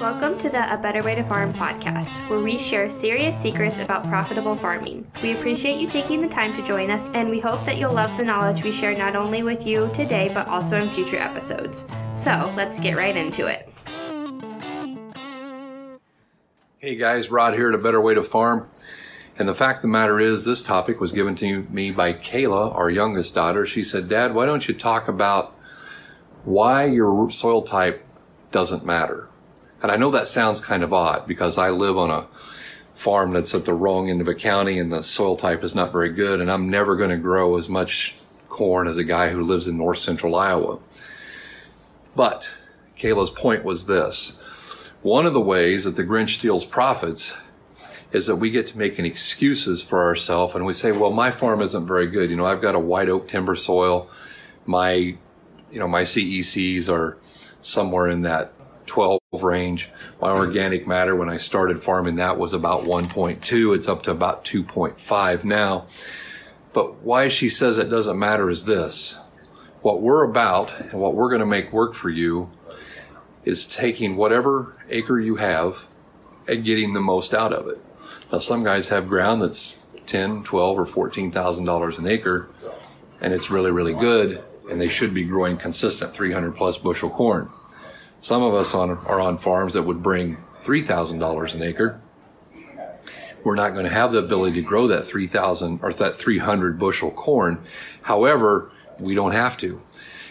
Welcome to the A Better Way to Farm podcast, where we share serious secrets about profitable farming. We appreciate you taking the time to join us, and we hope that you'll love the knowledge we share not only with you today, but also in future episodes. So let's get right into it. Hey guys, Rod here at A Better Way to Farm. And the fact of the matter is, this topic was given to me by Kayla, our youngest daughter. She said, Dad, why don't you talk about why your soil type doesn't matter? And I know that sounds kind of odd because I live on a farm that's at the wrong end of a county and the soil type is not very good. And I'm never going to grow as much corn as a guy who lives in north central Iowa. But Kayla's point was this. One of the ways that the Grinch steals profits is that we get to making excuses for ourselves and we say, well, my farm isn't very good. You know, I've got a white oak timber soil. My, you know, my CECs are somewhere in that 12 range. My organic matter, when I started farming that was about 1.2. It's up to about 2.5 now. But why she says it doesn't matter is this. What we're about and what we're going to make work for you is taking whatever acre you have and getting the most out of it. Now, some guys have ground that's 10, 12, or $14,000 an acre, and it's really, really good, and they should be growing consistent 300 plus bushel corn. Some of us on, are on farms that would bring $3,000 an acre. We're not going to have the ability to grow that 3,000 or that 300 bushel corn. However, we don't have to.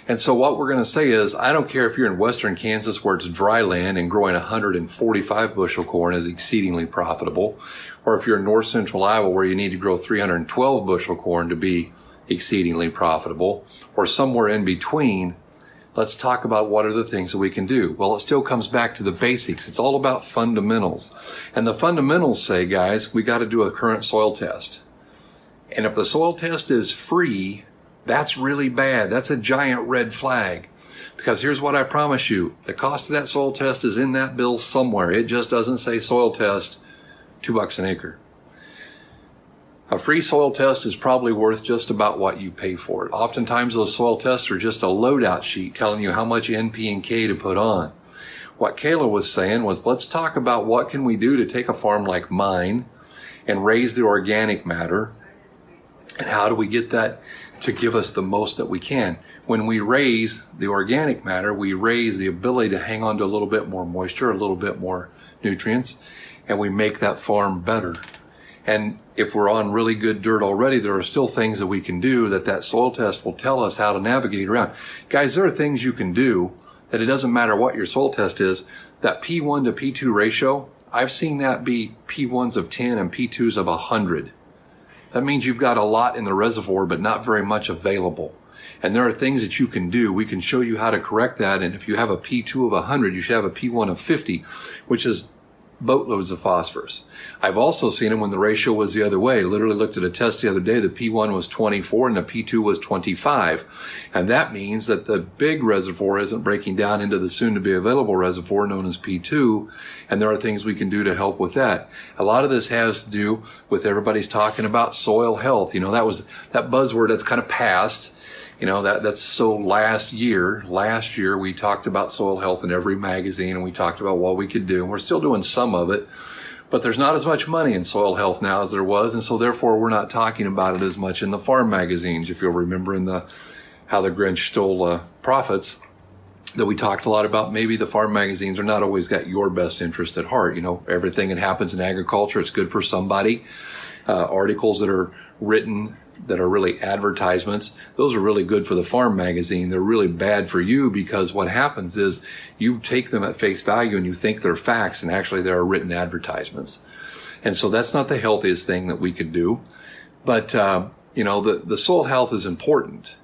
And so what we're going to say is, I don't care if you're in western Kansas where it's dry land and growing 145 bushel corn is exceedingly profitable, or if you're in north central Iowa where you need to grow 312 bushel corn to be exceedingly profitable, or somewhere in between, let's talk about what are the things that we can do. Well, it still comes back to the basics. It's all about fundamentals. And the fundamentals say, guys, we got to do a current soil test. And if the soil test is free, that's really bad. That's a giant red flag. Because here's what I promise you. The cost of that soil test is in that bill somewhere. It just doesn't say soil test, two bucks an acre. A free soil test is probably worth just about what you pay for it. Oftentimes those soil tests are just a loadout sheet telling you how much NP and K to put on. What Kayla was saying was let's talk about what can we do to take a farm like mine and raise the organic matter and how do we get that to give us the most that we can. When we raise the organic matter, we raise the ability to hang on to a little bit more moisture, a little bit more nutrients, and we make that farm better. And if we're on really good dirt already, there are still things that we can do that that soil test will tell us how to navigate around. Guys, there are things you can do that it doesn't matter what your soil test is. That P1 to P2 ratio, I've seen that be P1s of 10 and P2s of 100. That means you've got a lot in the reservoir, but not very much available. And there are things that you can do. We can show you how to correct that. And if you have a P2 of 100, you should have a P1 of 50, which is boatloads of phosphorus. I've also seen them when the ratio was the other way. Literally looked at a test the other day. The P1 was 24 and the P2 was 25. And that means that the big reservoir isn't breaking down into the soon to be available reservoir known as P2. And there are things we can do to help with that. A lot of this has to do with everybody's talking about soil health. You know, that was that buzzword that's kind of passed you know that that's so last year last year we talked about soil health in every magazine and we talked about what we could do and we're still doing some of it but there's not as much money in soil health now as there was and so therefore we're not talking about it as much in the farm magazines. If you'll remember in the how the grinch stole uh, profits that we talked a lot about maybe the farm magazines are not always got your best interest at heart. You know everything that happens in agriculture it's good for somebody. Uh, articles that are written that are really advertisements, those are really good for the farm magazine. They're really bad for you because what happens is you take them at face value and you think they're facts and actually they're written advertisements. And so that's not the healthiest thing that we could do. But, uh, you know, the, the soil health is important.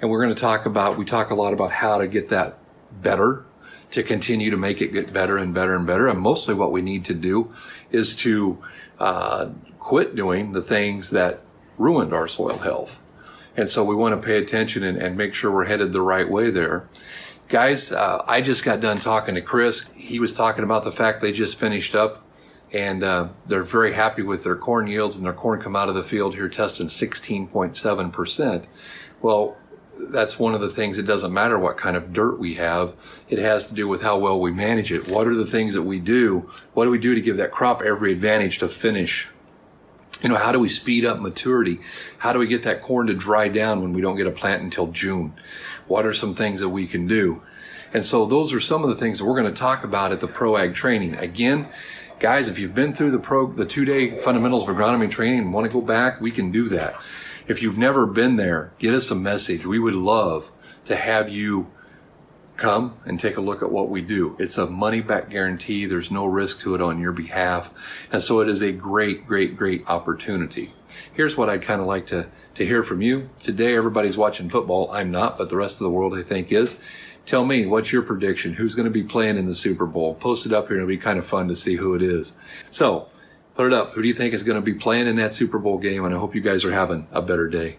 And we're going to talk about, we talk a lot about how to get that better, to continue to make it get better and better and better. And mostly what we need to do is to, uh, quit doing the things that ruined our soil health. And so we want to pay attention and, and make sure we're headed the right way there. Guys, uh, I just got done talking to Chris. He was talking about the fact they just finished up and uh, they're very happy with their corn yields and their corn come out of the field here testing 16.7%. Well, that's one of the things. It doesn't matter what kind of dirt we have. It has to do with how well we manage it. What are the things that we do? What do we do to give that crop every advantage to finish? You know, how do we speed up maturity? How do we get that corn to dry down when we don't get a plant until June? What are some things that we can do? And so those are some of the things that we're going to talk about at the ProAg training. Again, guys, if you've been through the pro, the two day fundamentals of agronomy training and want to go back, we can do that. If you've never been there, get us a message. We would love to have you come and take a look at what we do. It's a money back guarantee. There's no risk to it on your behalf. And so it is a great, great, great opportunity. Here's what I'd kind of like to, to hear from you. Today, everybody's watching football. I'm not, but the rest of the world, I think, is. Tell me, what's your prediction? Who's going to be playing in the Super Bowl? Post it up here. It'll be kind of fun to see who it is. So put it up. Who do you think is going to be playing in that Super Bowl game? And I hope you guys are having a better day.